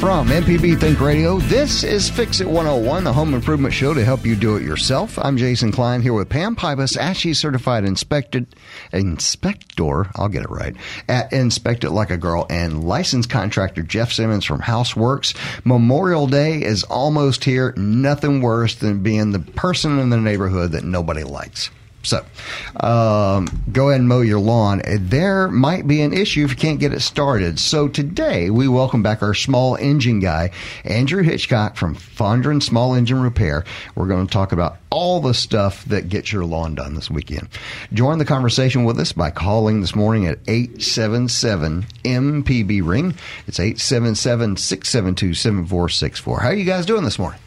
From MPB Think Radio, this is Fix It 101, the home improvement show to help you do it yourself. I'm Jason Klein here with Pam Pybus, ASHI certified inspected inspector, I'll get it right, at Inspect It Like a Girl, and licensed contractor Jeff Simmons from Houseworks. Memorial Day is almost here. Nothing worse than being the person in the neighborhood that nobody likes. So, um, go ahead and mow your lawn. There might be an issue if you can't get it started. So today we welcome back our small engine guy, Andrew Hitchcock from Fondren Small Engine Repair. We're going to talk about all the stuff that gets your lawn done this weekend. Join the conversation with us by calling this morning at 877 MPB ring. It's 877 672 7464. How are you guys doing this morning?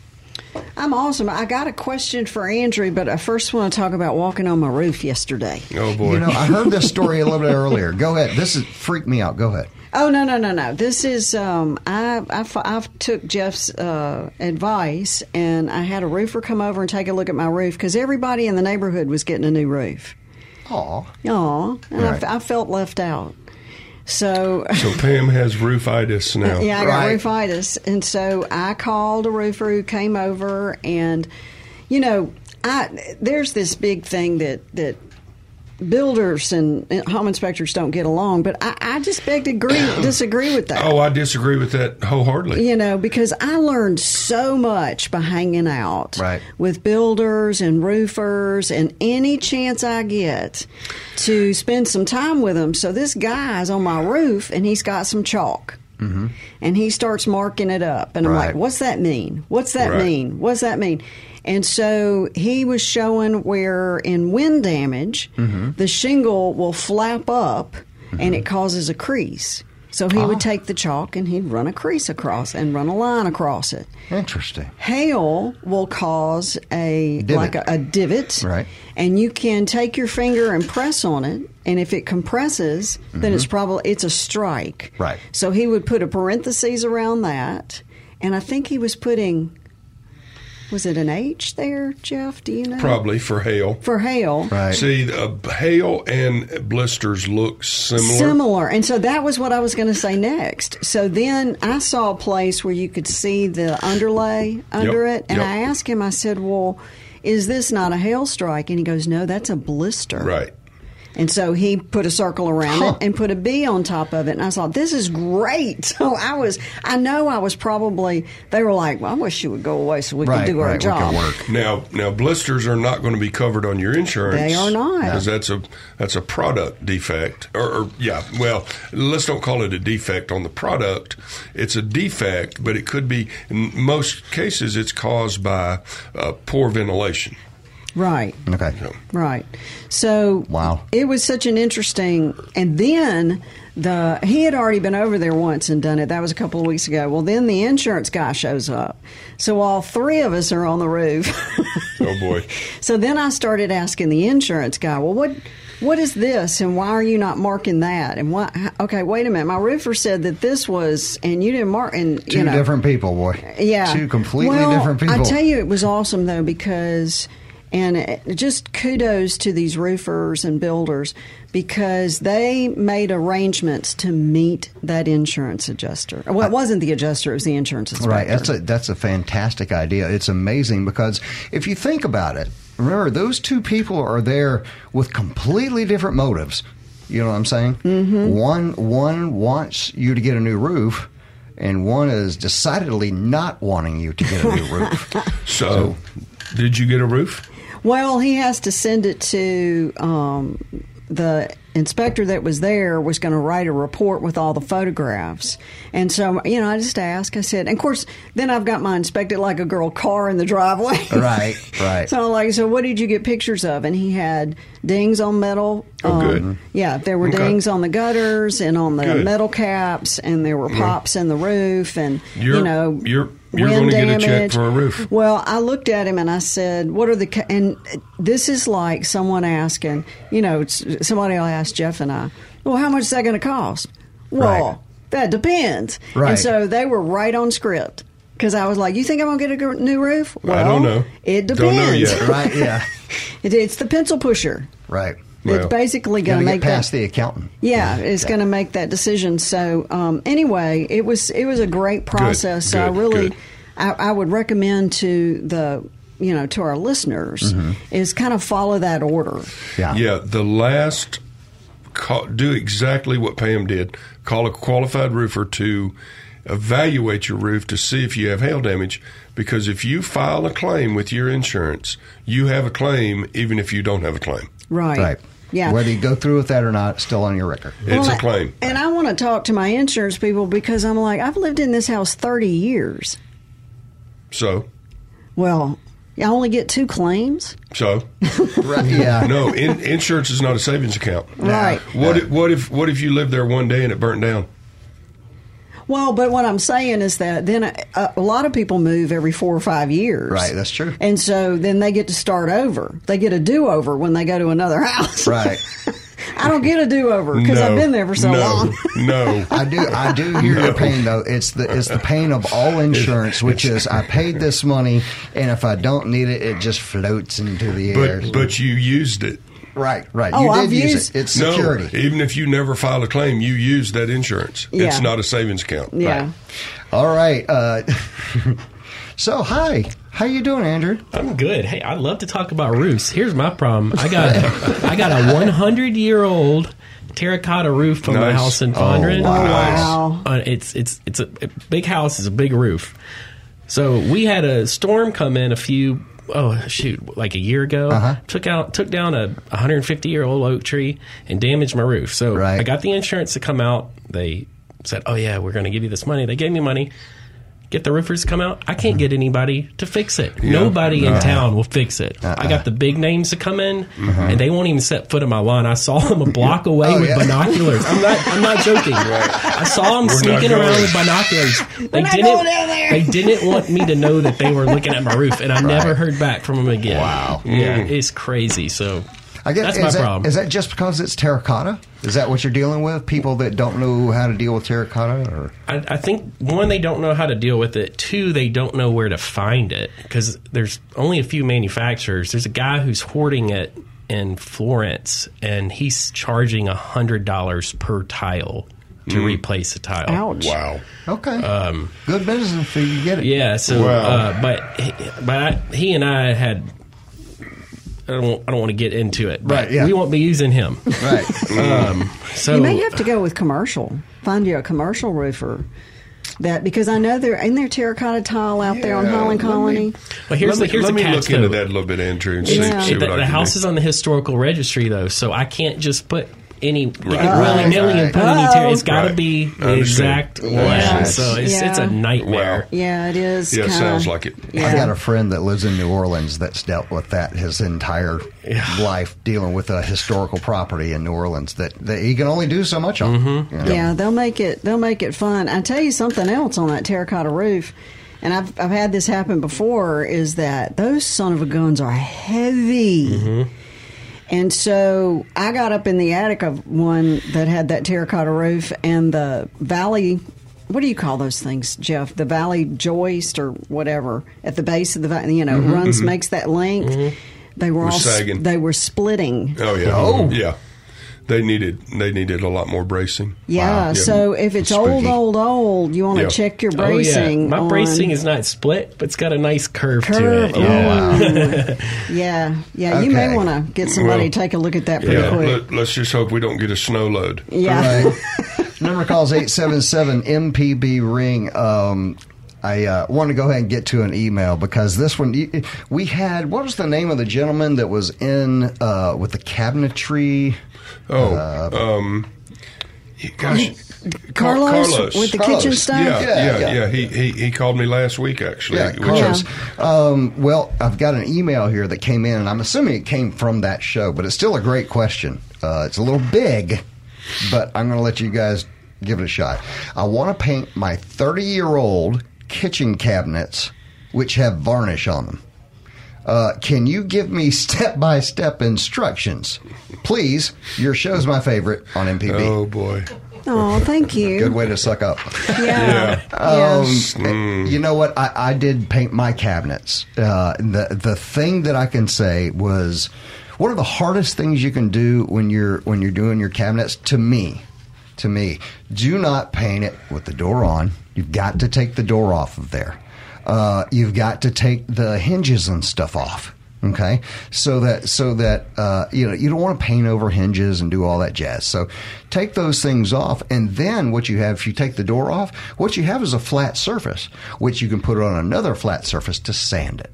I'm awesome. I got a question for Andrew, but I first want to talk about walking on my roof yesterday. Oh boy! You know, I heard this story a little bit earlier. Go ahead. This is freaked me out. Go ahead. Oh no no no no! This is um, I I, I took Jeff's uh, advice and I had a roofer come over and take a look at my roof because everybody in the neighborhood was getting a new roof. Aw. Aw, and Right. I, I felt left out. So so Pam has roofitis now. Yeah, I got Right. roofitis, and so I called a roofer who came over, and you know, I there's this big thing that that builders and home inspectors don't get along, but I, I just beg to agree disagree with that. Oh, I disagree with that wholeheartedly. You know, because I learned so much by hanging out Right. with builders and roofers, and any chance I get to spend some time with them. So this guy's on my roof, and he's got some chalk. Mm-hmm. And he starts marking it up. And I'm like, what's that mean? What's that Right. mean? What's that mean? And so he was showing where in wind damage, mm-hmm. the shingle will flap up and it mm-hmm. causes a crease. So he would ah. take the chalk and he'd run a crease across and run a line across it. Interesting. Hail will cause a Divot. like a, a divot, Right. And you can take your finger and press on it, and if it compresses, then it's mm-hmm. probably it's a strike, Mm-hmm. Right. So he would put a parenthesis around that, and I think he was putting was it an H there, Jeff? Do you know? Probably for hail. for hail. Right. See, uh, hail and blisters look similar. Similar. And so that was what I was going to say next. So then I saw a place where you could see the underlay under Yep, it. And yep. I asked him, I said, Well, is this not a hail strike? And he goes, No, that's a blister. Right. And so he put a circle around Huh. it and put a B on top of it. And I thought, this is great. So I was, I know I was probably, they were like, well, I wish you would go away so we Right, could do our right, we job. work. Now, now blisters are not going to be covered on your insurance. They are not. because that's a that's a product defect. Or, or yeah, well, let's don't call it a defect on the product. It's a defect, but it could be. In most cases, it's caused by uh, poor ventilation. Right. Okay. Right. So Wow. it was such an interesting. And then the he had already been over there once and done it. That was a couple of weeks ago. Well, then the insurance guy shows up. So all three of us are on the roof. Oh boy. so then I started asking the insurance guy, well, what what is this and why are you not marking that and why okay wait a minute my roofer said that this was and you didn't mark and Two you know different people, boy. yeah. Two completely well, different people. I tell you, it was awesome though because, and just kudos to these roofers and builders because they made arrangements to meet that insurance adjuster. Well, it wasn't the adjuster; it was the insurance inspector. Right. That's a that's a fantastic idea. It's amazing because if you think about it, remember those two people are there with completely different motives. You know what I'm saying? Mm-hmm. One one wants you to get a new roof, and one is decidedly not wanting you to get a new roof. So, did you get a roof? Well, he has to send it to um, the inspector that was there was going to write a report with all the photographs. And so, you know, I just asked, I said, and of course, then I've got my inspected like a girl car in the driveway. right. Right. So I'm like, so what did you get pictures of? And he had dings on metal. um, Oh, good. Yeah, there were Okay. dings on the gutters and on the Good. metal caps, and there were pops in the roof, and You're- you know, you're- you're wind gonna get a check damage. for a roof. Well, I looked at him and I said, "What are the?" Ca-? And this is like someone asking, you know, somebody will ask Jeff and I, "Well, how much is that going to cost?" Well. Right. that depends. Right. And so they were right on script. Because I was like, you think I'm going to get a new roof? Well, I don't know. It depends. Don't know yet. Right? Yeah. It, it's the pencil pusher. Right. Well, it's basically going to to make past that. the accountant. Yeah, it's going to make that decision. So um, anyway, it was it was a great process. so I really. I, I would recommend to the you know to our listeners is kind of follow that order. Yeah. Yeah, the last call, do exactly what Pam did. Call a qualified roofer to evaluate your roof to see if you have hail damage. Because if you file a claim with your insurance, you have a claim even if you don't have a claim. Right. Right. Yeah. Whether you go through with that or not, it's still on your record. It's Well, a claim. And I want to talk to my insurance people because I'm like, I've lived in this house 30 years. So, Well, I only get two claims. so Right. Yeah. no, in, insurance is not a savings account. Right. What if, what if what if you lived there one day and it burnt down? Well, but what I'm saying is that then a, a lot of people move every four or five years. Right, that's true. And so then they get to start over. They get a do over when they go to another house. Right. I don't get a do over because No, I've been there for so no, long. no. I do. I do hear your pain though. It's the it's the pain of all insurance, which is I paid this money, and if I don't need it, it just floats into the air. But but you used it. Right, right. Oh, you did I've use used- it. It's security. No, even if you never file a claim, you use that insurance. It's not a savings account. yeah. All right. Uh, so hi, how you doing, Andrew? I'm good. Hey, I love to talk about roofs. Here's my problem. I got I got a 100 year old terracotta roof on my house in Oh, Fondren. wow. Wow. Uh, it's it's it's a, a big house. It's a big roof. So we had a storm come in a few oh shoot like a year ago. Uh-huh. Took out took down a 150 year old oak tree and damaged my roof. So Right. I got the insurance to come out. They said, "Oh yeah, we're going to give you this money." They gave me money. Get the roofers to come out. I can't get anybody to fix it. Nobody in town will fix it. Uh-uh. I got the big names to come in, uh-huh. and they won't even set foot on my lawn. I saw them a block away Oh, with yeah. binoculars. I'm not. I'm not joking. I saw them We're sneaking around with binoculars. They didn't. going down there. They didn't want me to know that they were looking at my roof, and I never heard back from them again. Wow. Yeah, mm. it's crazy. So I guess that's is my that, problem. Is that just because it's terracotta? Is that what you're dealing with? People that don't know how to deal with terracotta, or I, I think one, they don't know how to deal with it. Two, they don't know where to find it because there's only a few manufacturers. There's a guy who's hoarding it in Florence, and he's charging a hundred dollars per tile to replace a tile. Ouch. Wow. okay, good business if you get it. Um, Yeah. So, Wow. uh, but he, but I, he and I had. I don't. I don't want to get into it. But Right, yeah. We won't be using him. right. Um, so You may have to go with commercial. Find you a commercial roofer. That because I know they're in their terracotta tile out there on Holland let me- Colony. But here's let the me, here's let the me catch, look into that a little bit, Andrew, and see, Yeah. see the, what the I can house do. is on the historical registry though, so I can't just put any get Right. willy nilly and put any. Ter- it's got to Right. be the exact one. Yeah. So it's it's a nightmare. Wow. Yeah, it is. Yeah, it kinda- sounds like it. Yeah. I got a friend that lives in New Orleans that's dealt with that his entire Yeah. life, dealing with a historical property in New Orleans that, that he can only do so much on. Mm-hmm. You know? Yeah, they'll make it. They'll make it fun. I tell you something else on that terracotta roof, and I've I've had this happen before. Is that those son of a guns are heavy, Mm-hmm. And so I got up in the attic of one that had that terracotta roof, and the valley. What do you call those things, Jeff? The valley joist or whatever at the base of the valley, you know, Mm-hmm. runs makes that length. They were We're all sagging. they were splitting. Oh yeah. Oh. yeah. They needed they needed a lot more bracing. Yeah, Yeah. so if it's Spooky. old, old, old, you want to Yeah. check your Oh yeah, bracing. my on- bracing is not split, but it's got a nice curve, Curve. to it. Oh, Yeah. Yeah, yeah. You may want to get somebody Well, to take a look at that pretty Yeah. quick. Let, us just hope we don't get a snow load. yeah. Right. Number calls 877 MPB ring. Um, I uh, want to go ahead and get to an email because this one we had. What was the name of the gentleman that was in uh, with the cabinetry? Oh, Uh, um, gosh, Car- Carlos, with the Carlos. kitchen stuff. Yeah, Yeah, yeah, yeah. yeah. He, he he called me last week actually. Yeah, which Carlos. is- Um, well, I've got an email here that came in, and I'm assuming it came from that show, but it's still a great question. Uh, it's a little big, but I'm going to let you guys give it a shot. I want to paint my 30 year old kitchen cabinets, which have varnish on them. Uh, can you give me step by step instructions? Please, your show's my favorite on MPB. Oh boy. Oh, thank you. Good way to suck up. Yeah. Yeah. Um, Yeah. You know what? I, I did paint my cabinets. Uh, the the thing that I can say was one of the hardest things you can do when you're when you're doing your cabinets. To me, to me, do not paint it with the door on. You've got to take the door off of there. Uh, you've got to take the hinges and stuff off. Okay, so that so that uh, you know you don't want to paint over hinges and do all that jazz. So take those things off, and then what you have if you take the door off, what you have is a flat surface, which you can put on another flat surface to sand it,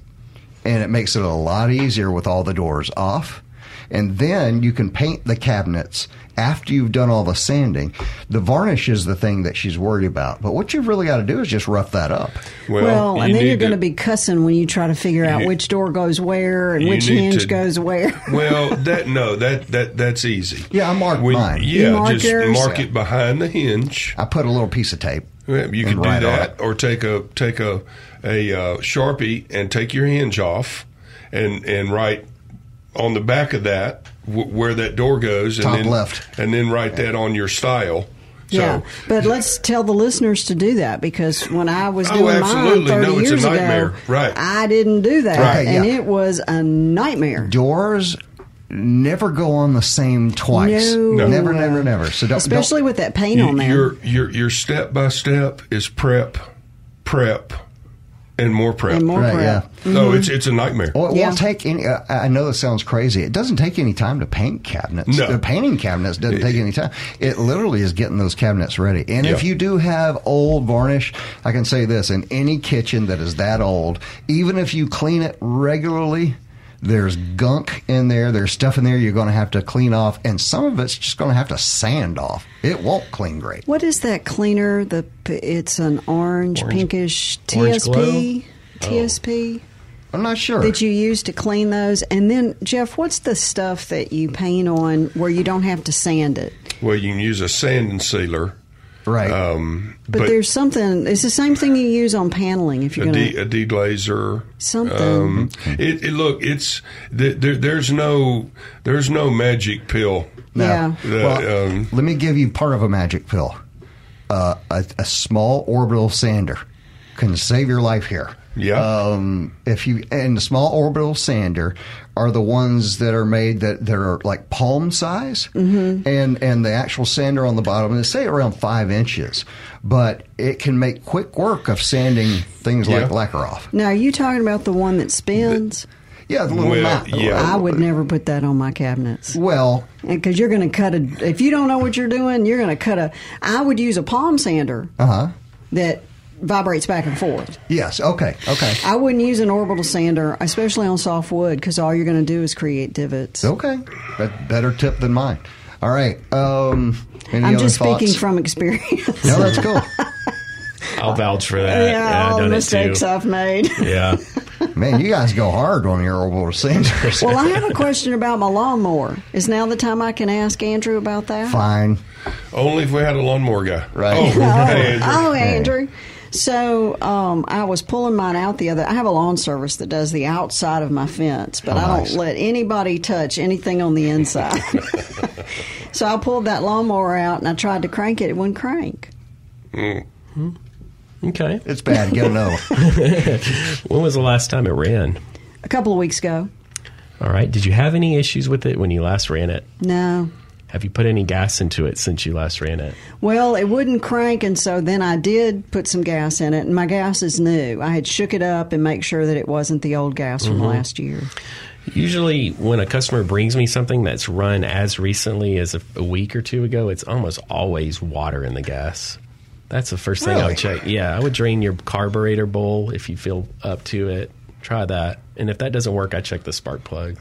and it makes it a lot easier with all the doors off. And then you can paint the cabinets after you've done all the sanding. The varnish is the thing that she's worried about, but what you've really got to do is just rough that up. Well, you and then you're going to to be cussing when you try to figure out You- which door goes where and which hinge to- goes where. Well, that no, that that that's easy. Yeah, I marked When- mine. Yeah, You mark just yours? mark it behind the hinge. I put a little piece of tape. Yeah, You can do that, or take a take a a uh, sharpie and take your hinge off, and and write on the back of that w- where that door goes, and Top then left. and then write that on your style. So, yeah, but let's tell the listeners to do that because when I was Oh, doing mine 30 No, it's a years nightmare. ago, Right. I didn't do that, Right, and yeah. it was a nightmare. Doors never go on the same twice. No. Never, never, never. So don't, Especially don't, with that paint you- on there. your your your step by step is prep, prep, and more prep. and more Right, prep. yeah. No, it's it's a nightmare. Well, it Yeah. won't take any. Uh, I know this sounds crazy. It doesn't take any time to paint cabinets. No. The painting cabinets doesn't take any time. It literally is getting those cabinets ready. And if you do have old varnish, I can say this: in any kitchen that is that old, even if you clean it regularly. There's gunk in there. There's stuff in there you're going to have to clean off, and some of it's just going to have to sand off. It won't clean great. What is that cleaner? The it's an orange, Orange- pinkish orange TSP. glow? Oh. TSP I'm not sure. that you use to clean those, and then Jeff, what's the stuff that you paint on where you don't have to sand it? Well, you can use a sanding sealer. Right? Um, But, there's something. It's the same thing you use on paneling. If you're a, going to a deglazer. Something. Um, it, it look, it's there, there's no there's no magic pill. yeah. that, Well, um, let me give you part of a magic pill. Uh, a, a small orbital sander can save your life here. Yeah. Um, if you and a small orbital sander are the ones that are made that that are like palm size, mm-hmm. and and the actual sander on the bottom is say around five inches, but it can make quick work of sanding things like Yeah. lacquer off. Now, are you talking about the one that spins? Yeah, the little Well, map. yeah. I would never put that on my cabinets Well, because you're going to cut a. If you don't know what you're doing, you're going to cut a. I would use a palm sander uh huh. that vibrates back and forth. Yes. Okay. Okay. I wouldn't use an orbital sander, especially on soft wood, because all you're going to do is create divots. Okay, That better tip than mine. All right. Um, any I'm other just speaking from experience. No, that's cool. I'll vouch for that. yeah, I've all the mistakes. I've made. Yeah. Man, you guys go hard on your orbital sanders. well, I have a question about my lawnmower. Is now the time I can ask Andrew about that? Fine. only if we had a lawnmower guy. Right. Oh, Oh, hey, Andrew. oh, Andrew. So um, I was pulling mine out the other. I have a lawn service that does the outside of my fence, but Oh, I don't nice. let anybody touch anything on the inside. so I pulled that lawnmower out and I tried to crank it. It wouldn't crank. Okay. It's bad. Get another. When was the last time it ran? A couple of weeks ago. All right. Did you have any issues with it when you last ran it? No. Have you put any gas into it since you last ran it? Well, it wouldn't crank, and so then I did put some gas in it, and my gas is new. I had shook it up and make sure that it wasn't the old gas from last year. Usually, when a customer brings me something that's run as recently as a, a week or two ago, it's almost always water in the gas. That's the first thing I Really? would check. Yeah, I would drain your carburetor bowl if you feel up to it. Try that, and if that doesn't work, I check the spark plug.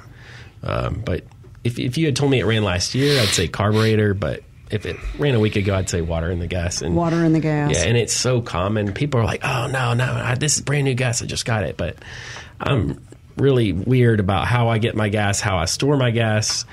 Um, but if if you had told me it ran last year, I'd say carburetor. But if it ran a week ago, I'd say water in the gas. And Water in the gas. yeah, and it's so common. People are like, "Oh no, no, I, this is brand new gas. I just got it." But I'm really weird about how I get my gas, how I store my gas.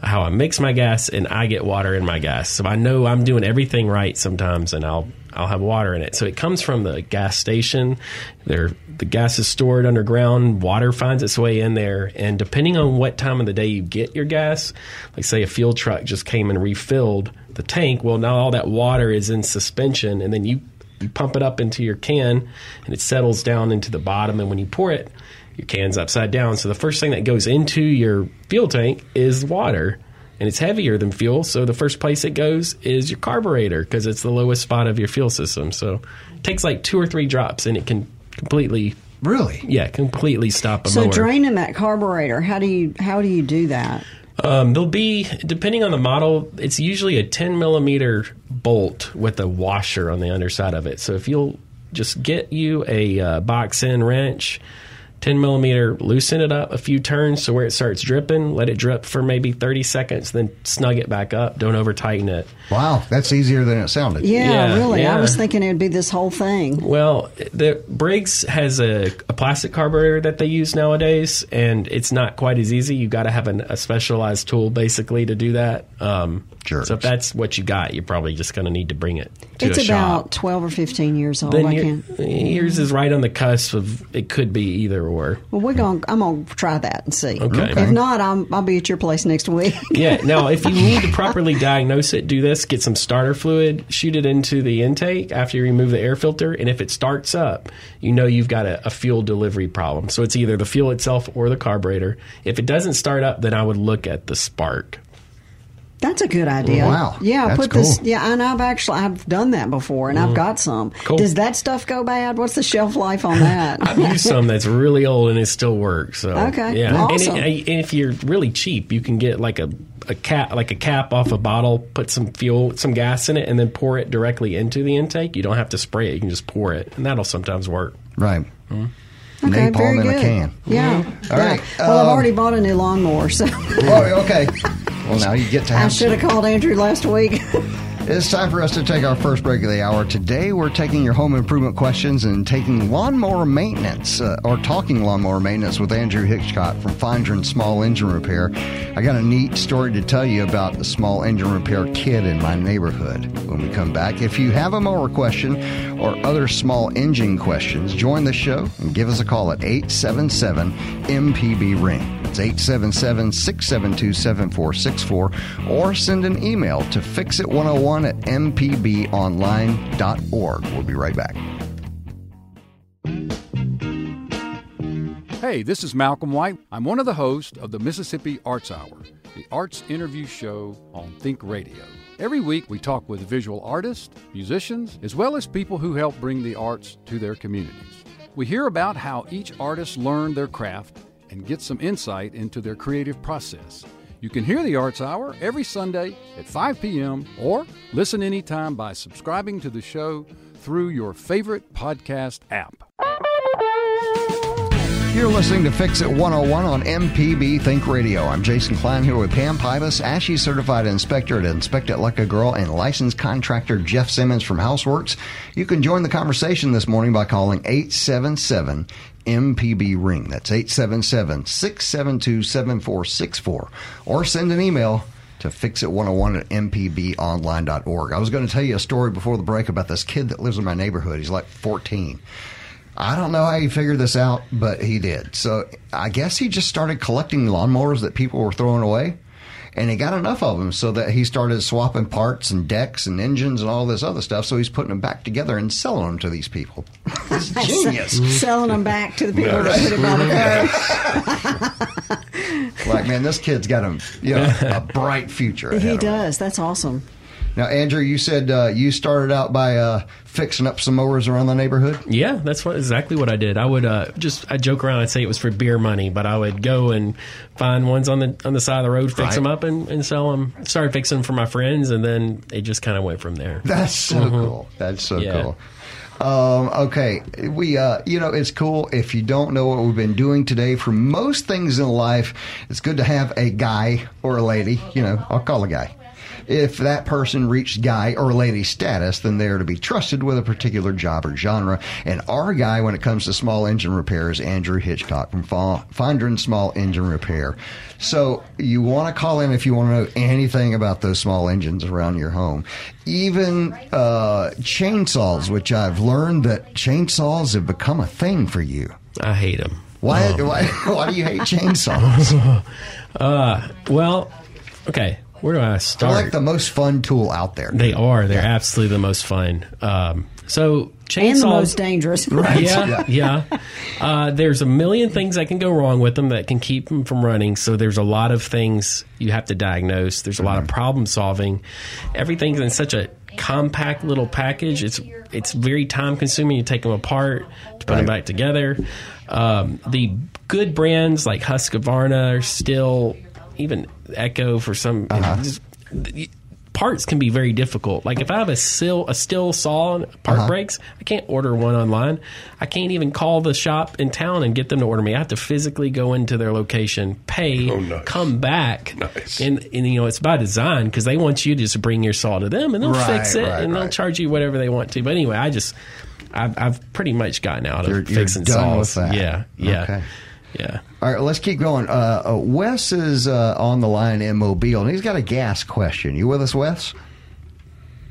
how I mix my gas, and I get water in my gas. So I know I'm doing everything right sometimes, and I'll I'll have water in it. So it comes from the gas station. There, the gas is stored underground. Water finds its way in there, and depending on what time of the day you get your gas, like say a fuel truck just came and refilled the tank. Well, now all that water is in suspension, and then you you pump it up into your can, and it settles down into the bottom. And when you pour it, your can's upside down. So the first thing that goes into your fuel tank is water. And it's heavier than fuel, so the first place it goes is your carburetor because it's the lowest spot of your fuel system. So it takes like two or three drops, and it can completely, Really? yeah, completely stop a So mower. draining that carburetor, how do you how do you do that? Um, there'll be, depending on the model, it's usually a 10 millimeter bolt with a washer on the underside of it. So if you'll just get you a uh, box in wrench, 10 millimeter, loosen it up a few turns so where it starts dripping, let it drip for maybe 30 seconds, then snug it back up. Don't over tighten it. Wow, that's easier than it sounded. Yeah, Yeah, really. I was thinking it would be this whole thing. Well, the Briggs has a, a plastic carburetor that they use nowadays, and it's not quite as easy. You got to have an, a specialized tool basically to do that. Um, Jerks. so if that's what you got, you're probably just going to need to bring it to It's a about shop. twelve or fifteen years old. Then I your- can. yours is right on the cusp of it could be either Well, we're going. I'm gonna try that and see. Okay. If not, I'm, I'll be at your place next week. Yeah. Now, if you need to properly diagnose it, do this: get some starter fluid, shoot it into the intake after you remove the air filter, and if it starts up, you know you've got a, a fuel delivery problem. So it's either the fuel itself or the carburetor. If it doesn't start up, then I would look at the spark. That's a good idea. Wow, Yeah, that's put this. cool. Yeah, and I've actually I've done that before, and I've got some. Mm. Cool. Does that stuff go bad? What's the shelf life on that? I've used some that's really old and it still works. So Okay, yeah. awesome. And, it, and if you're really cheap, you can get like a a cap like a cap off a bottle, put some fuel, some gas in it, and then pour it directly into the intake. You don't have to spray it; you can just pour it, and that'll sometimes work. Right. okay, Napalm very in good. a can. Yeah. All yeah. right, Well, I've um, already bought a new lawnmower, so Oh, okay. Well, now you get to I should have called Andrew last week. It's time for us to take our first break of the hour. Today, we're taking your home improvement questions and taking lawnmower maintenance, uh, or talking lawnmower maintenance with Andrew Hitchcock from Fondren Small Engine Repair. I got a neat story to tell you about the small engine repair kid in my neighborhood when we come back. If you have a mower question or other small engine questions, join the show and give us a call at 877 MPB Ring. It's 877 672 7464 or send an email to fixit101 at mpbonline.org. We'll be right back. Hey, this is Malcolm White. I'm one of the hosts of the Mississippi Arts Hour, the arts interview show on Think Radio. Every week, we talk with visual artists, musicians, as well as people who help bring the arts to their communities. We hear about how each artist learned their craft and get some insight into their creative process. You can hear the Arts Hour every Sunday at 5 p.m. or listen anytime by subscribing to the show through your favorite podcast app. You're listening to Fix It 101 on MPB Think Radio. I'm Jason Klein here with Pam Pybus, ASHI certified inspector at Inspect It Like a Girl, and licensed contractor Jeff Simmons from Houseworks. You can join the conversation this morning by calling 877 MPB Ring. That's 877 672 7464. Or send an email to fixit101 at mpbonline.org. I was going to tell you a story before the break about this kid that lives in my neighborhood. He's like 14. I don't know how he figured this out, but he did. So I guess he just started collecting lawnmowers that people were throwing away. And he got enough of them so that he started swapping parts and decks and engines and all this other stuff. So he's putting them back together and selling them to these people. It's genius. Selling them back to the people that put it by the curb. like, man, this kid's got a, you know, a bright future. ahead He of him. does. That's awesome. Now, Andrew, you said uh, you started out by uh, fixing up some mowers around the neighborhood. Yeah, that's what exactly what I did. I would uh, just I joke around and say it was for beer money, but I would go and find ones on the on the side of the road, fix Right. them up, and, and sell them. Started fixing them for my friends, and then it just kind of went from there. That's so cool. That's so Yeah. cool. Um, okay, we uh, you know it's cool if you don't know what we've been doing today. For most things in life, it's good to have a guy or a lady. You know, I'll call a guy if that person reached guy or lady status, then they're to be trusted with a particular job or genre. And our guy, when it comes to small engine repair, is Andrew Hitchcock from Fondren Small Engine Repair. So you want to call in if you want to know anything about those small engines around your home. Even uh, chainsaws, which I've learned that chainsaws have become a thing for you. I hate them. Why? Why, why do you hate chainsaws? Well, okay. Where do I They're start? like the most fun tool out there. they are. They're absolutely the most fun. Um, so chainsaws. and the most dangerous. Right. Yeah, yeah. Uh, there's a million things that can go wrong with them that can keep them from running. So there's a lot of things you have to diagnose. There's a lot of problem solving. Everything's in such a compact little package. It's it's very time consuming. You take them apart to put them back together. Um, the good brands like Husqvarna are Stihl even Echo for some. Uh-huh. just- parts can be very difficult. Like if I have a Stihl a Stihl saw and part uh-huh. breaks, I can't order one online. I can't even call the shop in town and get them to order me. I have to physically go into their location, pay, Oh, nice. come back, Nice. and and you know it's by design because they want you to just bring your saw to them and they'll Right, fix it right, and they'll charge you whatever they want to. But anyway, I just I've, I've pretty much gotten out of You're- you're fixing saws. Yeah, yeah, Okay. yeah. All right, let's keep going. Uh, uh, Wes is uh, on the line in Mobile, and he's got a gas question. You with us, Wes?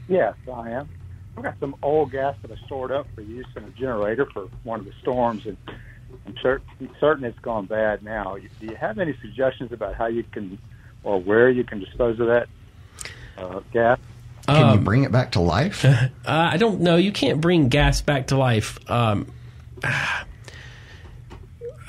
Yes, I am. I've got some old gas that I stored up for use in a generator for one of the storms, and I'm cer- certain it's gone bad now. Do you have any suggestions about how you can, or where you can dispose of that uh, gas? Can Um, you bring it back to life? Uh, I don't know. You can't bring gas back to life. Um,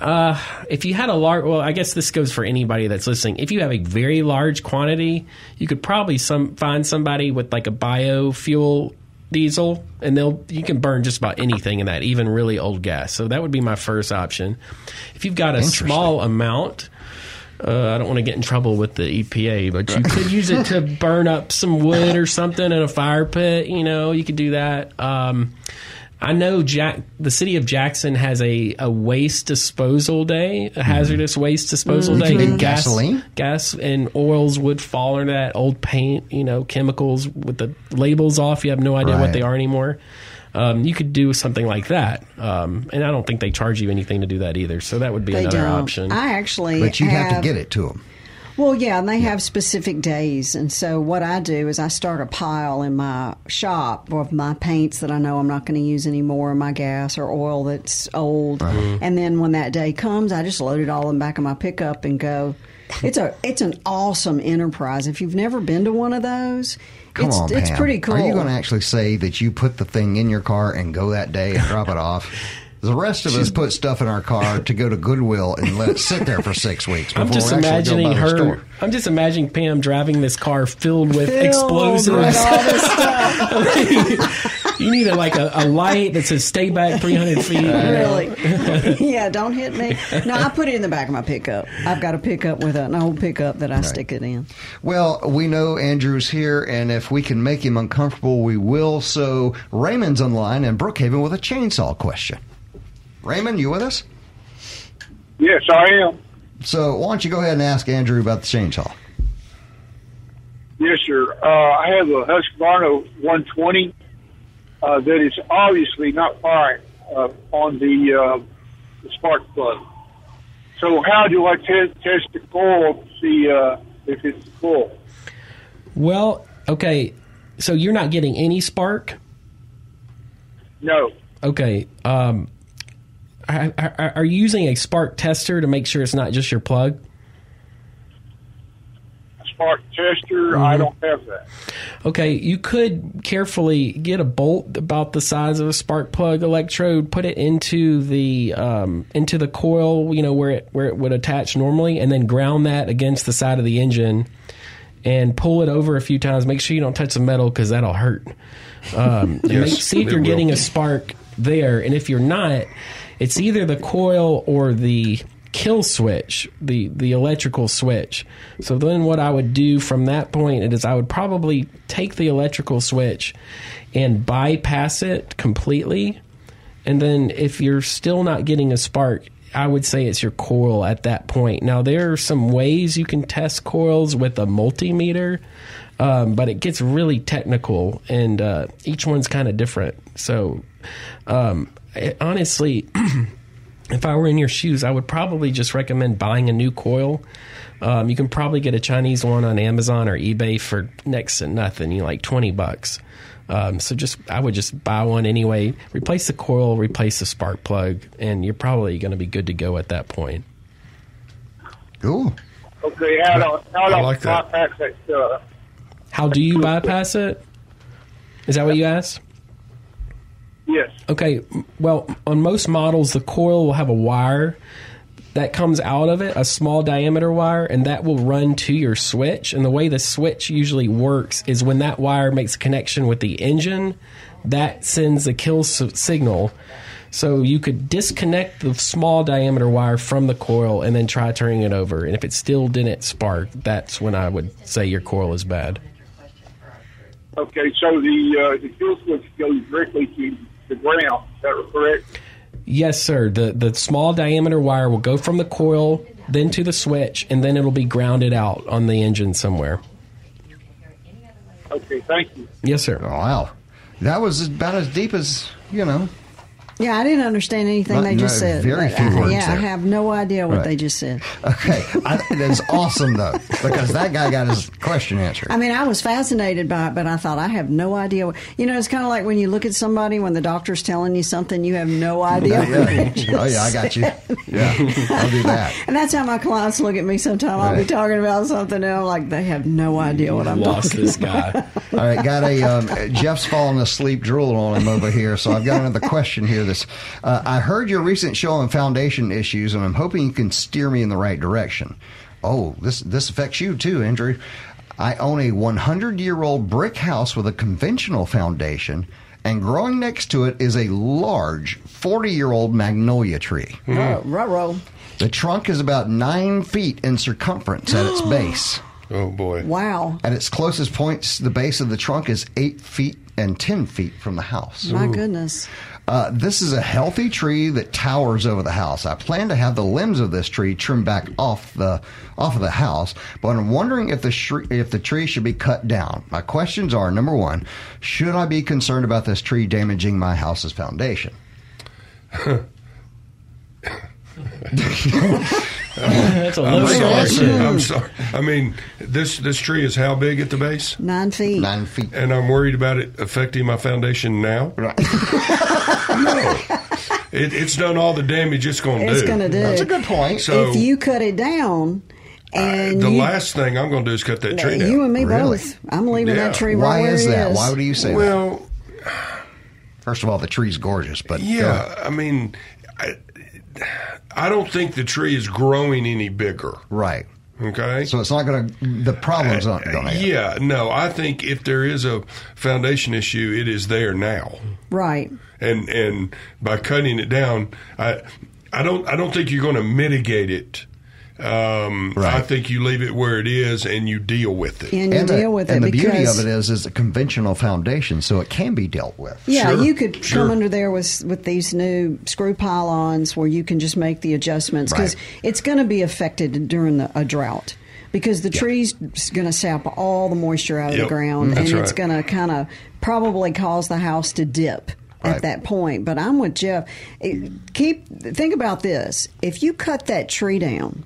uh, if you had a large, well, I guess this goes for anybody that's listening. If you have a very large quantity, you could probably some find somebody with like a biofuel diesel, and they'll you can burn just about anything in that, even really old gas. So that would be my first option. If you've got a small amount. Uh, I don't want to get in trouble with the EPA, but you could use it to burn up some wood or something in a fire pit. You know, you could do that. Um, I know Jack, the city of Jackson has a, a waste disposal day, a hazardous waste disposal day. Mm-hmm. And gas, Gasoline? gas and oils would fall into that. Old paint, you know, chemicals with the labels off. You have no idea Right. what they are anymore. Um, you could do something like that, um, and I don't think they charge you anything to do that either. So that would be They another don't. option. I actually, But you have to get it to them. Well, yeah, and they have specific days. And so what I do is I start a pile in my shop of my paints that I know I'm not going to use anymore, my gas or oil that's old. Mm-hmm. And then when that day comes, I just load it all in the back of my pickup and go. It's a it's an awesome enterprise. If you've never been to one of those, Come it's on, it's Pam. pretty cool. Are you going to actually say that you put the thing in your car and go that day and drop it off? The rest of us put stuff in our car to go to Goodwill and let it sit there for six weeks. I'm just we actually go imagining her. store. I'm just imagining Pam driving this car filled with Filled explosives. with all this stuff. you need a, like a, a light that says "Stay back 300 feet." really? yeah, don't hit me. No, I put it in the back of my pickup. I've got a pickup with an old pickup that I stick it in. Well, we know Andrew's here, and if we can make him uncomfortable, we will. So Raymond's online in Brookhaven with a chainsaw question. Raymond, you with us? Yes, I am. So why don't you go ahead and ask Andrew about the chainsaw? Yes, sir. Uh, I have a Husqvarna 120 uh, that is obviously not firing uh, on the, uh, the spark plug. So how do I te- test the coil to see uh, if it's full? Well, okay. So you're not getting any spark. No. Okay. Um, are, are, are you using a spark tester to make sure it's not just your plug? Spark tester, I don't have that. Okay, you could carefully get a bolt about the size of a spark plug electrode, put it into the um, into the coil, you know where it where it would attach normally, and then ground that against the side of the engine, and pull it over a few times. Make sure you don't touch the metal because that'll hurt. Um, Yes, make- see if you're will. getting a spark there, and if you're not, it's either the coil or the kill switch, the the electrical switch. So then what I would do from that point is I would probably take the electrical switch and bypass it completely. And then if you're still not getting a spark, I would say it's your coil at that point. Now there are some ways you can test coils with a multimeter, um, but it gets really technical, and uh, each one's kind of different. So, um, it- honestly, if I were in your shoes, I would probably just recommend buying a new coil. Um, you can probably get a Chinese one on Amazon or eBay for next to nothing, you know, like twenty bucks. Um, so just I would just buy one anyway. Replace the coil, replace the spark plug, and you're probably going to be good to go at that point. Cool. Okay, how do how do I like that. bypass that? Uh, How do you bypass it? Is that what you asked? Yes. Okay, well, on most models, the coil will have a wire that comes out of it, a small diameter wire, and that will run to your switch. And the way the switch usually works is when that wire makes a connection with the engine, that sends a kill s- signal. So you could disconnect the small diameter wire from the coil and then try turning it over. And if it still didn't spark, that's when I would say your coil is bad. Okay, so the uh, the kill switch goes directly to the ground. Is that correct? Yes, sir. The the small diameter wire will go from the coil, then to the switch, and then it'll be grounded out on the engine somewhere. Okay, thank you. Yes, sir. Oh, wow. That was about as deep as, you know. Yeah, I didn't understand anything Not- they just no, said. very few I, words Yeah, I have no idea what Right. they just said. Okay. I, it is awesome, though, because that guy got his question answered. I mean, I was fascinated by it, but I thought I have no idea. What, you know, it's kind of like when you look at somebody when the doctor's telling you something, you have no idea. what yeah. it is. Oh, yeah, I got you. Yeah, I'll do that. And that's how my clients look at me sometimes. I'll be talking about something and I'm like, they have no idea what I'm Lost talking this about. guy. All right, got a um, Jeff's falling asleep, drooling on him over here. So I've got another question here. This uh, I heard your recent show on foundation issues, and I'm hoping you can steer me in the right direction. Oh, this this affects you too, Andrew. I own a 100 year old brick house with a conventional foundation, and growing next to it is a large 40 year old magnolia tree. Oh, ruh-roh. The trunk is about nine feet in circumference at its base. Oh boy. Wow. At its closest points, the base of the trunk is eight feet and ten feet from the house. My goodness. Uh, this is a healthy tree that towers over the house. I plan to have the limbs of this tree trimmed back off the off of the house, but I'm wondering if the if the tree should be cut down. My questions are: number one, should I be concerned about this tree damaging my house's foundation? That's a I'm sorry. I'm sorry. I mean, this this tree is how big at the base? Nine feet. Nine feet. And I'm worried about it affecting my foundation now. Right. no, it, it's done all the damage it's going to do. It's going to do. That's a good point. So if you cut it down and the you, last thing I'm going to do is cut that tree down. you and me Really? both. I'm leaving Yeah. that tree Why right where is it that? is. Why would you say that? well, First of all, the tree's gorgeous, but yeah. I mean, I, I don't think the tree is growing any bigger. right. Okay. So it's not going to. The problem's not going to. yeah, no. I think if there is a foundation issue, it is there now. Right. and and by cutting it down, I I don't I don't think you're going to mitigate it. Um, Right. I think you leave it where it is and you deal with it. And you and deal the, with and it the beauty of it is, is a conventional foundation, so it can be dealt with. Yeah, Sure, you could sure. come under there with with these new screw pylons where you can just make the adjustments because Right. it's going to be affected during the, a drought because the tree's going to sap all the moisture out of Yep, the ground that's and it's going to kind of probably cause the house to dip Right. at that point. But I'm with Jeff. It- keep think about this: if you cut that tree down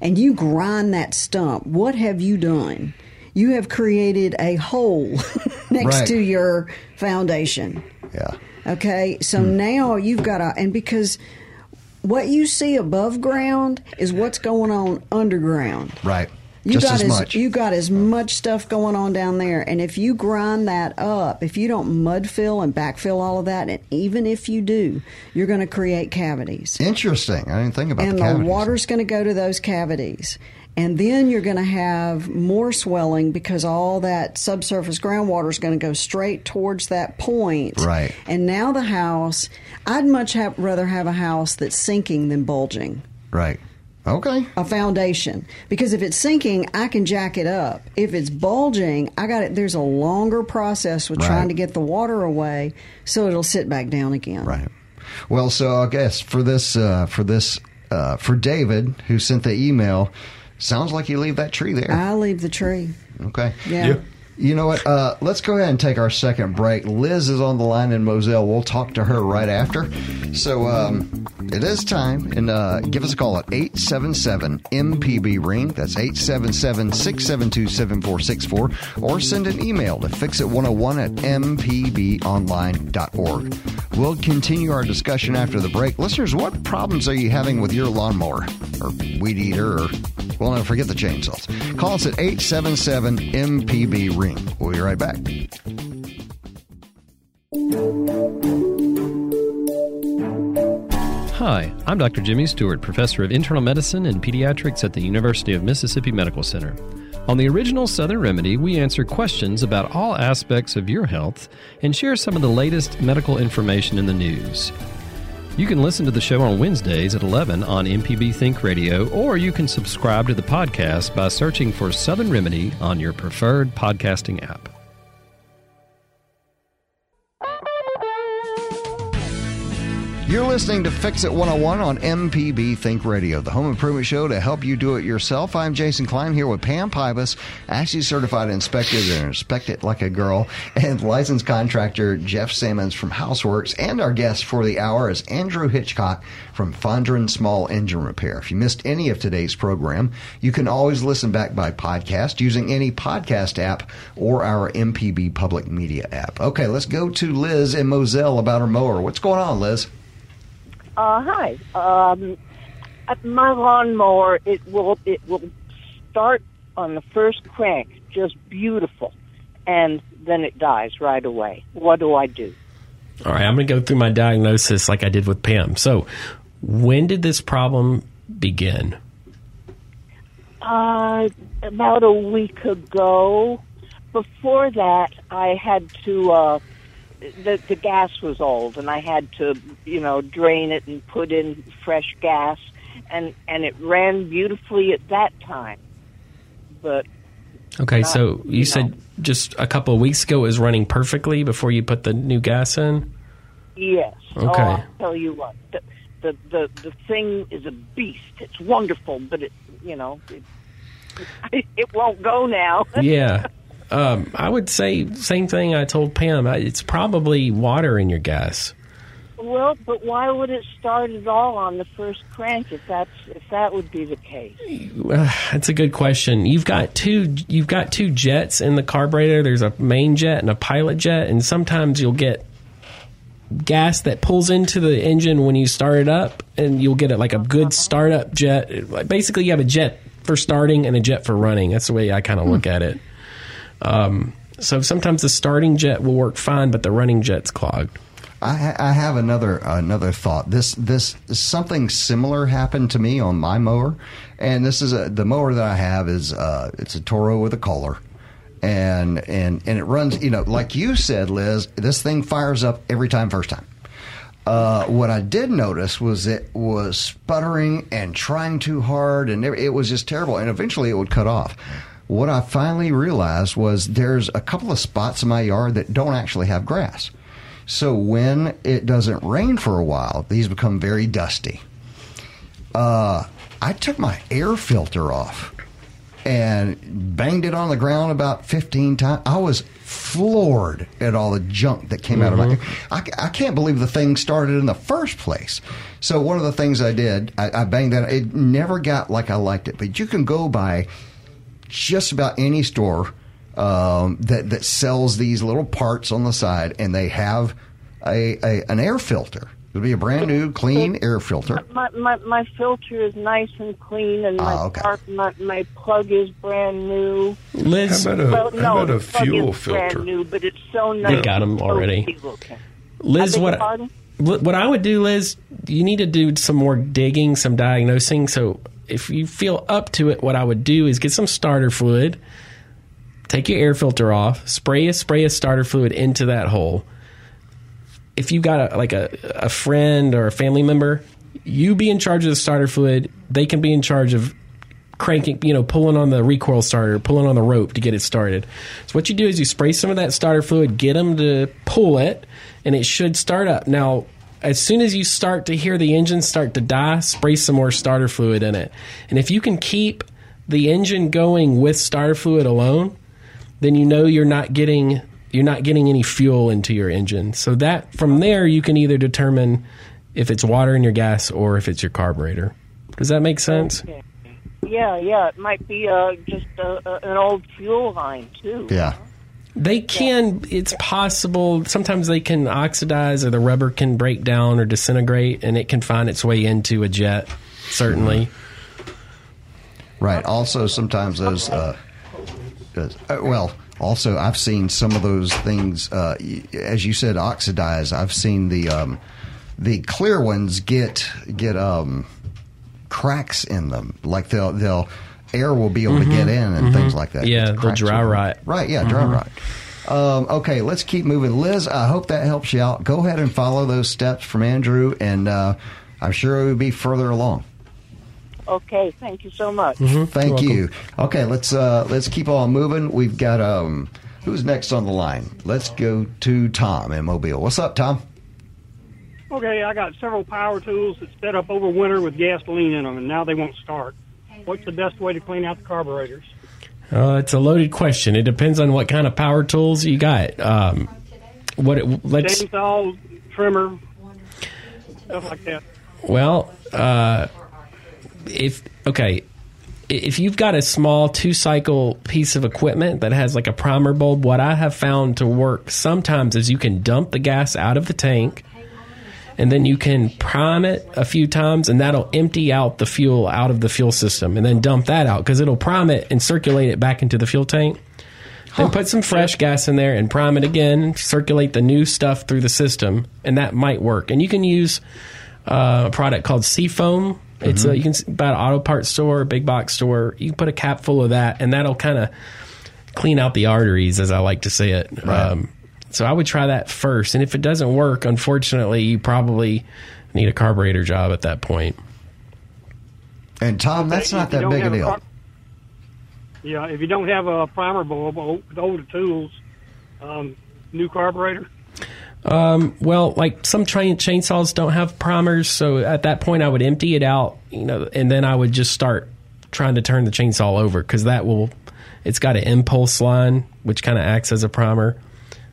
and you grind that stump, what have you done? You have created a hole next Right. to your foundation. Yeah. Okay, so hmm. now you've got to, and because what you see above ground is what's going on underground. Right. You Just got as much. You got as much stuff going on down there, and if you grind that up, if you don't mud fill and backfill all of that, and even if you do, you're going to create cavities Interesting. I didn't think about that. and the the, water's going to go to those cavities. And then you're going to have more swelling because all that subsurface groundwater is going to go straight towards that point. Right. And now the house, I'd much have, rather have a house that's sinking than bulging. Right. Okay. A foundation because if it's sinking, I can jack it up. If it's bulging, I got it. There's a longer process with Right. trying to get the water away, so it'll sit back down again. Right. Well, so I guess for this uh, for this uh, for David, who sent the email, sounds like you leave that tree there. I leave the tree. Okay. Yeah. Yeah. You know what? Uh, let's go ahead and take our second break. Liz is on the line in Moselle. We'll talk to her right after. So um, it is time, and uh, give us a call at 877 MPB Ring. That's 877 672 7464. Or send an email to fixit101 at mpbonline.org. We'll continue our discussion after the break. Listeners, what problems are you having with your lawnmower or weed eater or, well, no, forget the chainsaws? Call us at 877 MPB Ring. We'll be right back. Hi, I'm Dr. Jimmy Stewart, professor of internal medicine and pediatrics at the University of Mississippi Medical Center. On the original Southern Remedy, we answer questions about all aspects of your health and share some of the latest medical information in the news. You can listen to the show on Wednesdays at 11 on MPB Think Radio, or you can subscribe to the podcast by searching for Southern Remedy on your preferred podcasting app. You're listening to Fix It 101 on MPB Think Radio, the home improvement show to help you do it yourself. I'm Jason Klein here with Pam Pybus, ASHI certified inspector and inspect it like a girl, and licensed contractor Jeff Sammons from Houseworks. And our guest for the hour is Andrew Hitchcock from Fondren Small Engine Repair. If you missed any of today's program, you can always listen back by podcast using any podcast app or our MPB public media app. Okay, let's go to Liz in Moselle about her mower. What's going on, Liz? Uh, hi. Um, at my lawnmower, it will it will start on the first crank, just beautiful, and then it dies right away. What do I do? All right, I'm going to go through my diagnosis like I did with Pam. So, when did this problem begin? Uh, about a week ago. Before that, I had to. Uh, the the gas was old, and I had to, you know, drain it and put in fresh gas, and and it ran beautifully at that time. But Okay, Not- so you you said know. just a couple of weeks ago it was running perfectly before you put the new gas in? Yes. Okay. Oh, I'll tell you what. The, the the the thing is a beast. It's wonderful, but it you know it, it won't go now. yeah. Um, I would say same thing I told Pam. It's probably water in your gas. well, but why would it start at all on the first crank if that's if that would be the case? Uh, That's a good question. You've got two. You've got two jets in the carburetor. There's a main jet and a pilot jet, and sometimes you'll get gas that pulls into the engine when you start it up, and you'll get it like a good startup jet. Basically, you have a jet for starting and a jet for running. That's the way I kind of look at it. Um, so sometimes the starting jet will work fine, but the running jet's clogged. I, I have another another thought. This this something similar happened to me on my mower, and this is a, the mower that I have is uh, it's a Toro with a Kohler, and and and it runs. You know, like you said, Liz, this thing fires up every time, first time. Uh, what I did notice was it was sputtering and trying too hard, and it it was just terrible. And eventually, it would cut off. What I finally realized was there's a couple of spots in my yard that don't actually have grass. So when it doesn't rain for a while, these become very dusty. Uh, I took my air filter off and banged it on the ground about 15 times. I was floored at all the junk that came out of my. I, I can't believe the thing started in the first place. So one of the things I did, I, I banged that. It never got like I liked it, but you can go by just about any store um, that that sells these little parts on the side, and they have a, a an air filter. It'll be a brand new, clean air filter. My, my my filter is nice and clean, and my Ah, okay. spark, my, my plug is brand new. Liz, How about a, well, how no, about a the plug fuel is filter? brand new, but it's so nice. got 'em and already. cozy. Liz, I what pardon? what what I would do, Liz, you need to do some more digging, some diagnosing. So if you feel up to it, what I would do is get some starter fluid, take your air filter off, spray a spray a starter fluid into that hole. If you got a, like a a friend or a family member, you be in charge of the starter fluid. They can be in charge of cranking, you know, pulling on the recoil starter, pulling on the rope to get it started. So what you do is you spray some of that starter fluid, get them to pull it, and it should start up. Now, as soon as you start to hear the engine start to die, spray some more starter fluid in it. And if you can keep the engine going with starter fluid alone, then you know you're not getting you're not getting any fuel into your engine. So that from there you can either determine if it's water in your gas or if it's your carburetor. Does that make sense? Okay. Yeah, yeah. It might be uh, just uh, uh, an old fuel line too. Yeah. They can. It's possible. Sometimes they can oxidize, or the rubber can break down or disintegrate, and it can find its way into a jet. Certainly. Right. Also, sometimes those, uh, uh, well, also I've seen some of those things, uh, as you said, oxidize. I've seen the um, the clear ones get get um, cracks in them, like they'll they'll air will be able to get in and things like that. Mm-hmm. Yeah, Get dry in rot. Right. Yeah, dry Mhm. rot. Um, okay, let's keep moving. Liz, I hope that helps you out. Go ahead and follow those steps from Andrew, and uh, I'm sure it would be further along. Okay, thank you so much. Thank you. Okay, let's uh, let's keep on moving. We've got um, who's next on the line? Let's go to Tom in Mobile. What's up, Tom? Okay, I got several power tools that set up over winter with gasoline in them, and now they won't start. What's the best way to clean out the carburetors? Uh, it's a loaded question. It depends on what kind of power tools you got. Um, what it, let's Chainsaw, trimmer, stuff like that. well, uh, if okay, if you've got a small two cycle piece of equipment that has like a primer bulb, what I have found to work sometimes is you can dump the gas out of the tank. And then you can prime it a few times, and that'll empty out the fuel out of the fuel system, and then dump that out because it'll prime it and circulate it back into the fuel tank. Then put some fresh gas in there and prime it again, circulate the new stuff through the system, and that might work. And you can use uh, a product called Seafoam. It's a, you can buy at an auto parts store, big box store. You can put a cap full of that, and that'll kind of clean out the arteries, as I like to say it. Um, so I would try that first, and if it doesn't work, unfortunately, you probably need a carburetor job at that point. And Tom, that's not that big a deal. pri- yeah, if you don't have a primer bulb o- with older tools, um, new carburetor. Um, well, like some train chainsaws don't have primers, so at that point I would empty it out, you know, and then I would just start trying to turn the chainsaw over because that will, it's got an impulse line which kind of acts as a primer,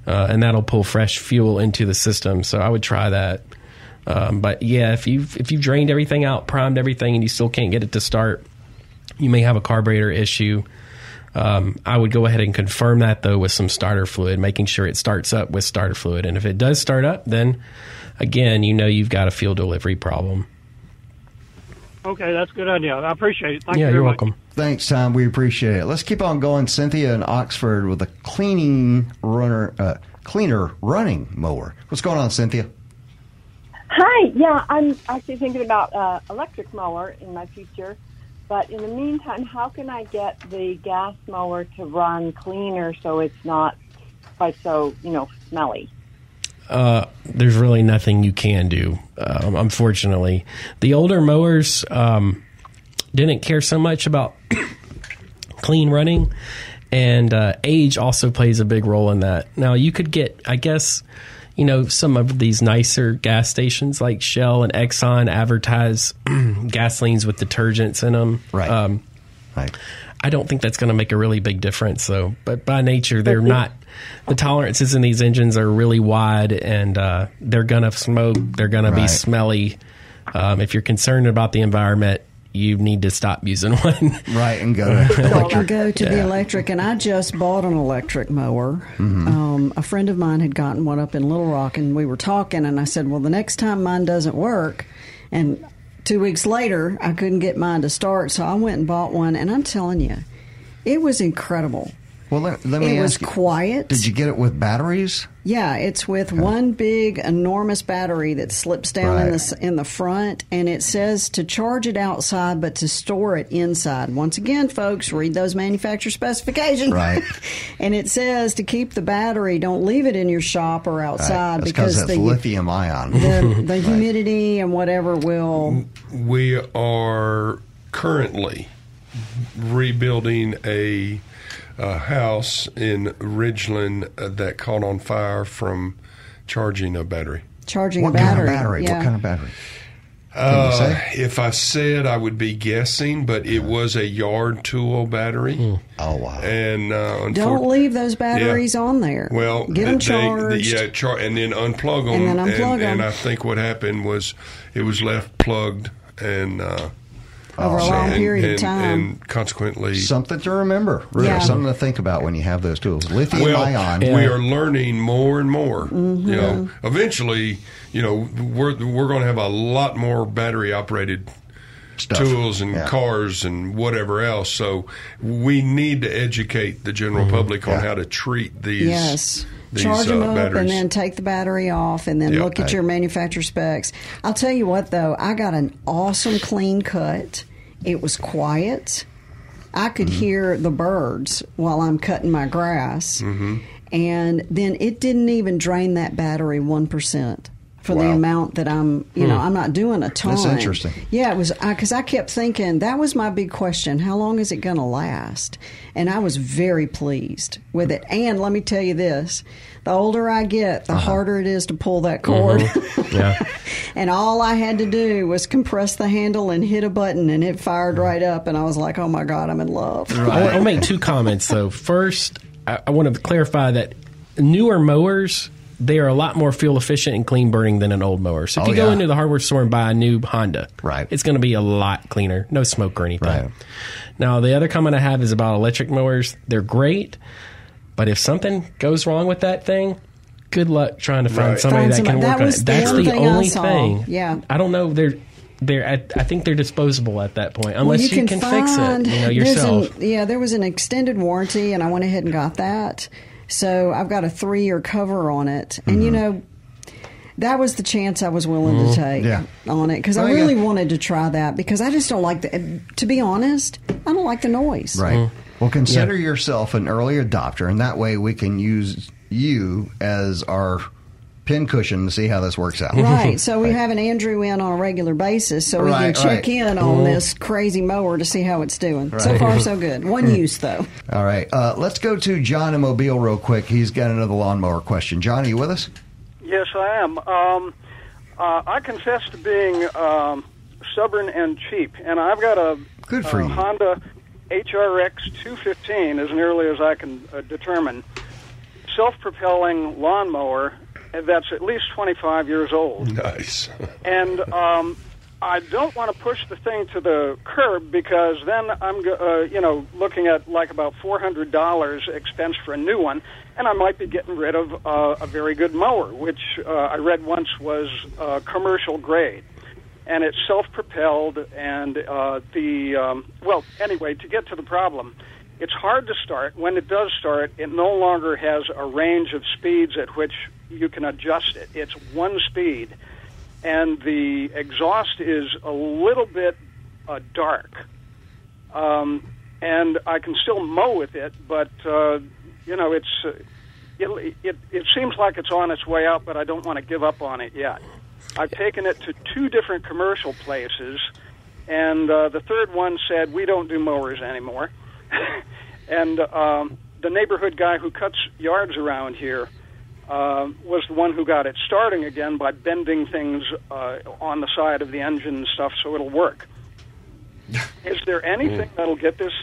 uh, and that'll pull fresh fuel into the system. So I would try that. Um, but yeah, if you if you've drained everything out, primed everything, and you still can't get it to start, you may have a carburetor issue. Um, I would go ahead and confirm that though with some starter fluid, making sure it starts up with starter fluid. And if it does start up, then again, you know you've got a fuel delivery problem. Okay, that's a good idea. I appreciate it. Thank yeah, you very you're much. welcome. Thanks, Tom. We appreciate it. Let's keep on going. Cynthia in Oxford with a cleaning runner, uh, cleaner running mower. What's going on, Cynthia? Hi, yeah, I'm actually thinking about uh, electric mower in my future. But in the meantime, how can I get the gas mower to run cleaner so it's not quite so, you know, smelly? uh, there's really nothing you can do. Um, unfortunately, the older mowers um, didn't care so much about clean running, and uh, age also plays a big role in that. Now, you could get, I guess, you know, some of these nicer gas stations like Shell and Exxon advertise gasolines with detergents in them. Right. Um, right. I don't think that's going to make a really big difference, though. But by nature, they're not. The tolerances in these engines are really wide, and uh, they're going to smoke. They're going to be smelly. Um, if you're concerned about the environment, you need to stop using one. Right, and go I go to the electric, and I just bought an electric mower. Mm-hmm. Um, a friend of mine had gotten one up in Little Rock, and we were talking, and I said, "Well, the next time mine doesn't work," and two weeks later, I couldn't get mine to start, so I went and bought one, and I'm telling you, it was incredible. Well, let, let me It was ask you, quiet. Did you get it with batteries? Yeah, it's with one big enormous battery that slips down in the in the front, and it says to charge it outside, but to store it inside. Once again, folks, read those manufacturer specifications. Right. and it says to keep the battery, don't leave it in your shop or outside That's because it's the lithium ion. the, the humidity and whatever will. We are currently rebuilding a, a house in Ridgeland uh, that caught on fire from charging a battery. Charging what a battery. kind of battery? Yeah. What kind of battery? Uh, if I said, I would be guessing, but it was a yard tool battery. Oh wow! And uh, Don't leave those batteries on there. Well, get them they- charged. They, yeah, char- and then unplug them. And then unplug and, 'em. and I think what happened was it was left plugged and uh, Over a long and- period of time. and consequently, Something to remember. Really, Yeah. something to think about when you have those tools. Lithium well, ion. we are learning more and more. Mm-hmm. You know, eventually, you know, we're we're going to have a lot more battery operated Stuff. tools and Yeah. cars and whatever else. So we need to educate the general public on Mm-hmm. Yeah. how to treat these. Yes. These, Charge them uh, up batteries. and then take the battery off and then Yeah. look at your manufacturer specs. I'll tell you what, though, I got an awesome clean cut. It was quiet. I could Mm-hmm. hear the birds while I'm cutting my grass. Mm-hmm. And then it didn't even drain that battery 1%. For the amount that I'm, you know, hmm. I'm not doing a ton. That's interesting. Yeah, it was uh, because I, kept thinking that was my big question: how long is it going to last? And I was very pleased with it. And let me tell you this: the older I get, the Uh-huh. harder it is to pull that cord. Mm-hmm. Yeah. and all I had to do was compress the handle and hit a button, and it fired mm-hmm. right up. And I was like, "Oh my god, I'm in love!" I'll, I'll make two comments though. First, I, I want to clarify that newer mowers they are a lot more fuel efficient and clean burning than an old mower. So if Oh, you go yeah. into the hardware store and buy a new Honda, Right. it's going to be a lot cleaner, no smoke or anything. Right. Now the other comment I have is about electric mowers. They're great, but if something goes wrong with that thing. Good luck trying to find Right. somebody Find that can work that on it. the That's the only thing. Yeah. I don't know. They're they're. I, I think they're disposable at that point, unless Well, you, can, fix it. You know yourself. An, yeah, there was an extended warranty, and I went ahead and got that. So I've got a three year cover on it, and Mm-hmm. you know. That was the chance I was willing to take Yeah. on it because Well, I yeah. really wanted to try that because I just don't like the. To be honest, I don't like the noise. Right. Well, consider yourself an early adopter, and that way we can use you as our pin cushion to see how this works out. Right. So we have an Andrew in on a regular basis, so we Right, can check right. in on this crazy mower to see how it's doing. So far, so good. One use though. All right. Uh, let's go to John in Mobile real quick. He's got another lawnmower question. John, are you with us? Yes, I am. Um, uh, I confess to being um, stubborn and cheap, and I've got a, Good for a you. Honda HRX 215, as nearly as I can uh, determine, self-propelling lawnmower that's at least 25 years old. nice. and um, I don't want to push the thing to the curb because then I'm, uh, you know, looking at like about four hundred dollars expense for a new one, and I might be getting rid of uh, a very good mower, which uh, I read once was uh, commercial grade, and it's self-propelled, and uh, the um, well, anyway, to get to the problem. It's hard to start. When it does start, it no longer has a range of speeds at which you can adjust it. It's one speed and the exhaust is a little bit uh, dark. Um, and I can still mow with it, but uh, you know, it's uh, it, it it seems like it's on its way out, but I don't want to give up on it yet. I've taken it to two different commercial places, and uh, the third one said we don't do mowers anymore. and um, the neighborhood guy who cuts yards around here uh, was the one who got it starting again by bending things uh, on the side of the engine and stuff so it'll work. Is there anything that'll get this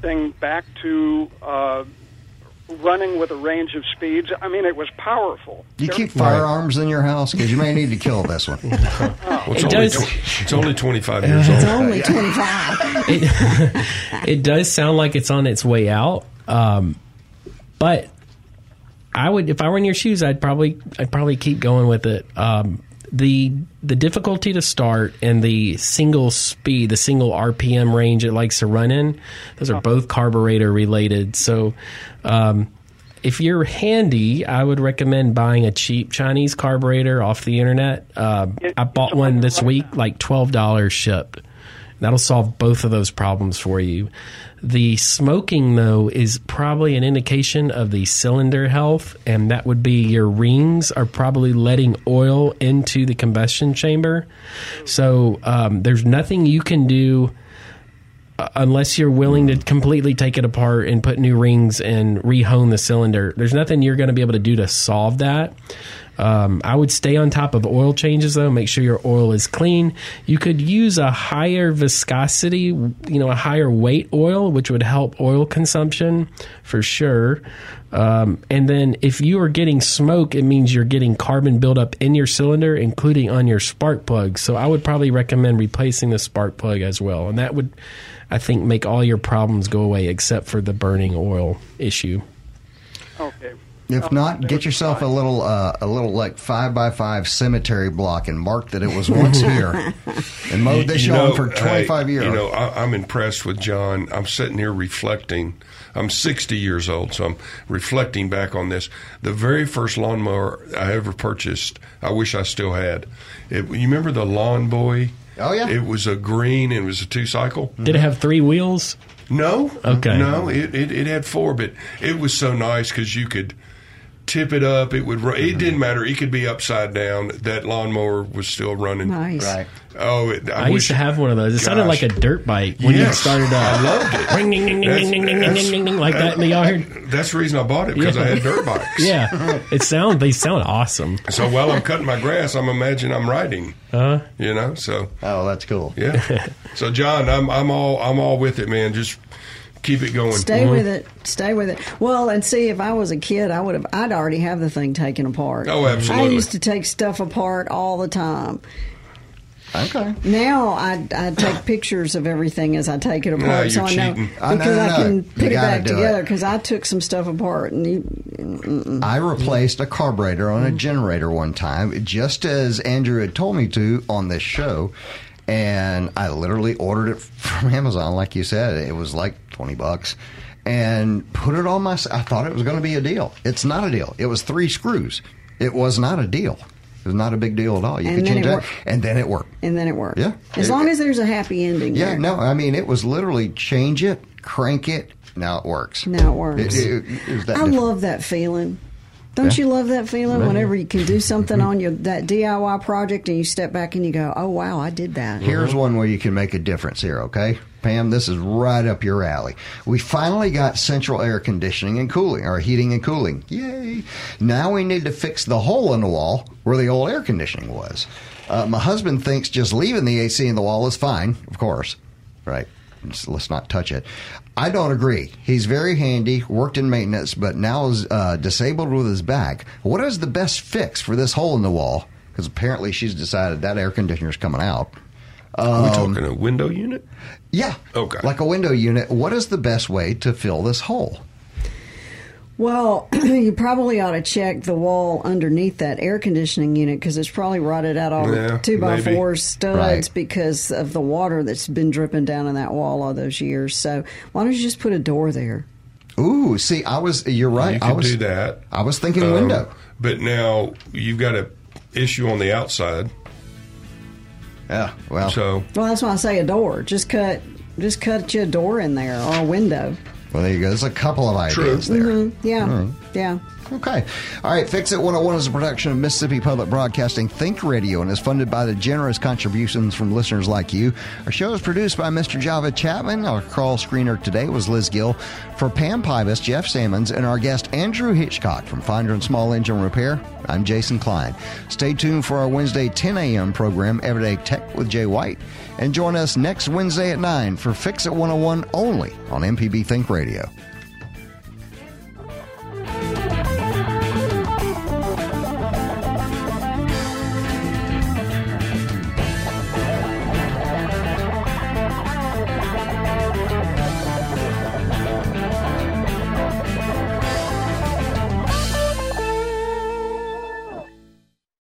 thing back to uh, running with a range of speeds? I mean, it was powerful. You There- keep firearms in your house because you may need to kill this one. Well, it's, It only does- tw- it's only 25 years old. It's only twenty five. it, it does sound like it's on its way out. Um, but I would, if I were in your shoes, I'd probably, I'd probably keep going with it. Um, the the difficulty to start and the single speed, the single RPM range it likes to run in, those are both carburetor related. So, um, if you're handy, I would recommend buying a cheap Chinese carburetor off the internet. Uh, I bought one this week, like twelve dollars shipped. That'll solve both of those problems for you. The smoking, though, is probably an indication of the cylinder health, and that would be your rings are probably letting oil into the combustion chamber. So um, there's nothing you can do uh, unless you're willing to completely take it apart and put new rings and rehone the cylinder. There's nothing you're going to be able to do to solve that. Um, I would stay on top of oil changes though. Make sure your oil is clean. You could use a higher viscosity, you know, a higher weight oil, which would help oil consumption for sure. Um, and then if you are getting smoke, it means you're getting carbon buildup in your cylinder, including on your spark plug. So I would probably recommend replacing the spark plug as well. And that would, I think, make all your problems go away except for the burning oil issue. Okay. If not, get yourself a little, uh, a little like five by five cemetery block and mark that it was once here, and mowed this You lawn know, for twenty five hey, years. You know, I, I'm impressed with John. I'm sitting here reflecting. I'm 60 years old, so I'm reflecting back on this. The very first lawnmower I ever purchased, I wish I still had. It, you remember the Lawn Boy? Oh yeah. It was a green. and It was a two cycle. Did it have three wheels? No. Okay. No, it, it, it had four, but it was so nice because you could tip it up. It would. ru- It didn't matter. It could be upside down. That lawnmower was still running. Nice. Right. Oh, it, I, I, wish used to have one of those. It sounded like a dirt bike when Yes. you started up. I loved it. Ring, ding, ding, ding, That's- ding, ding, ding, ding, ding, ding, like that in the yard. That's the reason I bought it because I had dirt bikes. Yeah, it sound they sound awesome. So while I'm cutting my grass, I'm imagining I'm riding. Uh, You know. So Oh, that's cool. yeah. so John, I'm I'm all I'm all with it, man. Just keep it going. Stay mm-hmm. with it. Stay with it. Well, and see, if I was a kid, I would have. I'd already have the thing taken apart. Oh, absolutely. I used to take stuff apart all the time. Okay. Now I I take pictures of everything as I take it apart, No, so you're I know cheating. Oh, no, because no, I no. can You put it back together. Because I took some stuff apart, and you. I replaced a carburetor on a mm-hmm. generator one time, just as Andrew had told me to on this show. And I literally ordered it from Amazon, like you said. It was like 20 bucks. And put it on my. I thought it was going to be a deal. It's not a deal. It was three screws. It was not a deal. It was not a big deal at all. You And could change it that. worked. And then it worked. and then it worked. Yeah. as It- long as there's a happy ending. Yeah, there. no, I mean, it was literally change it, crank it, now it works. Now it works. It- it- it was that I different. love that feeling. Don't Yeah. you love that feeling Yeah. whenever you can do something on your that DIY project and you step back and you go, "Oh wow, I did that." Here's one where you can make a difference here, okay? Pam, this is right up your alley. We finally got central air conditioning and cooling, or heating and cooling. Yay! Now we need to fix the hole in the wall where the old air conditioning was. Uh, my husband thinks just leaving the AC in the wall is fine, of course. Right. Just let's not touch it. I don't agree. He's very handy, worked in maintenance, but now is uh, disabled with his back. What is the best fix for this hole in the wall? Because apparently she's decided that air conditioner's coming out. Are we Um, talking a window unit? yeah. Okay. Like a window unit. What is the best way to fill this hole? Well, you probably ought to check the wall underneath that air conditioning unit because it's probably rotted out all Yeah, the two by maybe. four studs Right. because of the water that's been dripping down in that wall all those years. So why don't you just put a door there? Ooh, see, I was. You're right. You I could was. do that. I was thinking Um, window. But now you've got a issue on the outside. Yeah. Well. So Well, that's why I say a door. Just cut, just cut you a door in there or a window. Well, there you go. There's a couple of ideas there. Mhm. Yeah, All right. yeah. Okay. All right. Fix It 101 is a production of Mississippi Public Broadcasting Think Radio and is funded by the generous contributions from listeners like you. Our show is produced by Mr. Java Chapman. Our call screener today was Liz Gill. For Pam Pybus, Jeff Sammons, and our guest Andrew Hitchcock from Fondren Small Engine Repair, I'm Jason Klein. Stay tuned for our Wednesday 10 a.m. program, Everyday Tech with Jay White. And join us next Wednesday at 9 for Fix It 101 only on MPB Think Radio.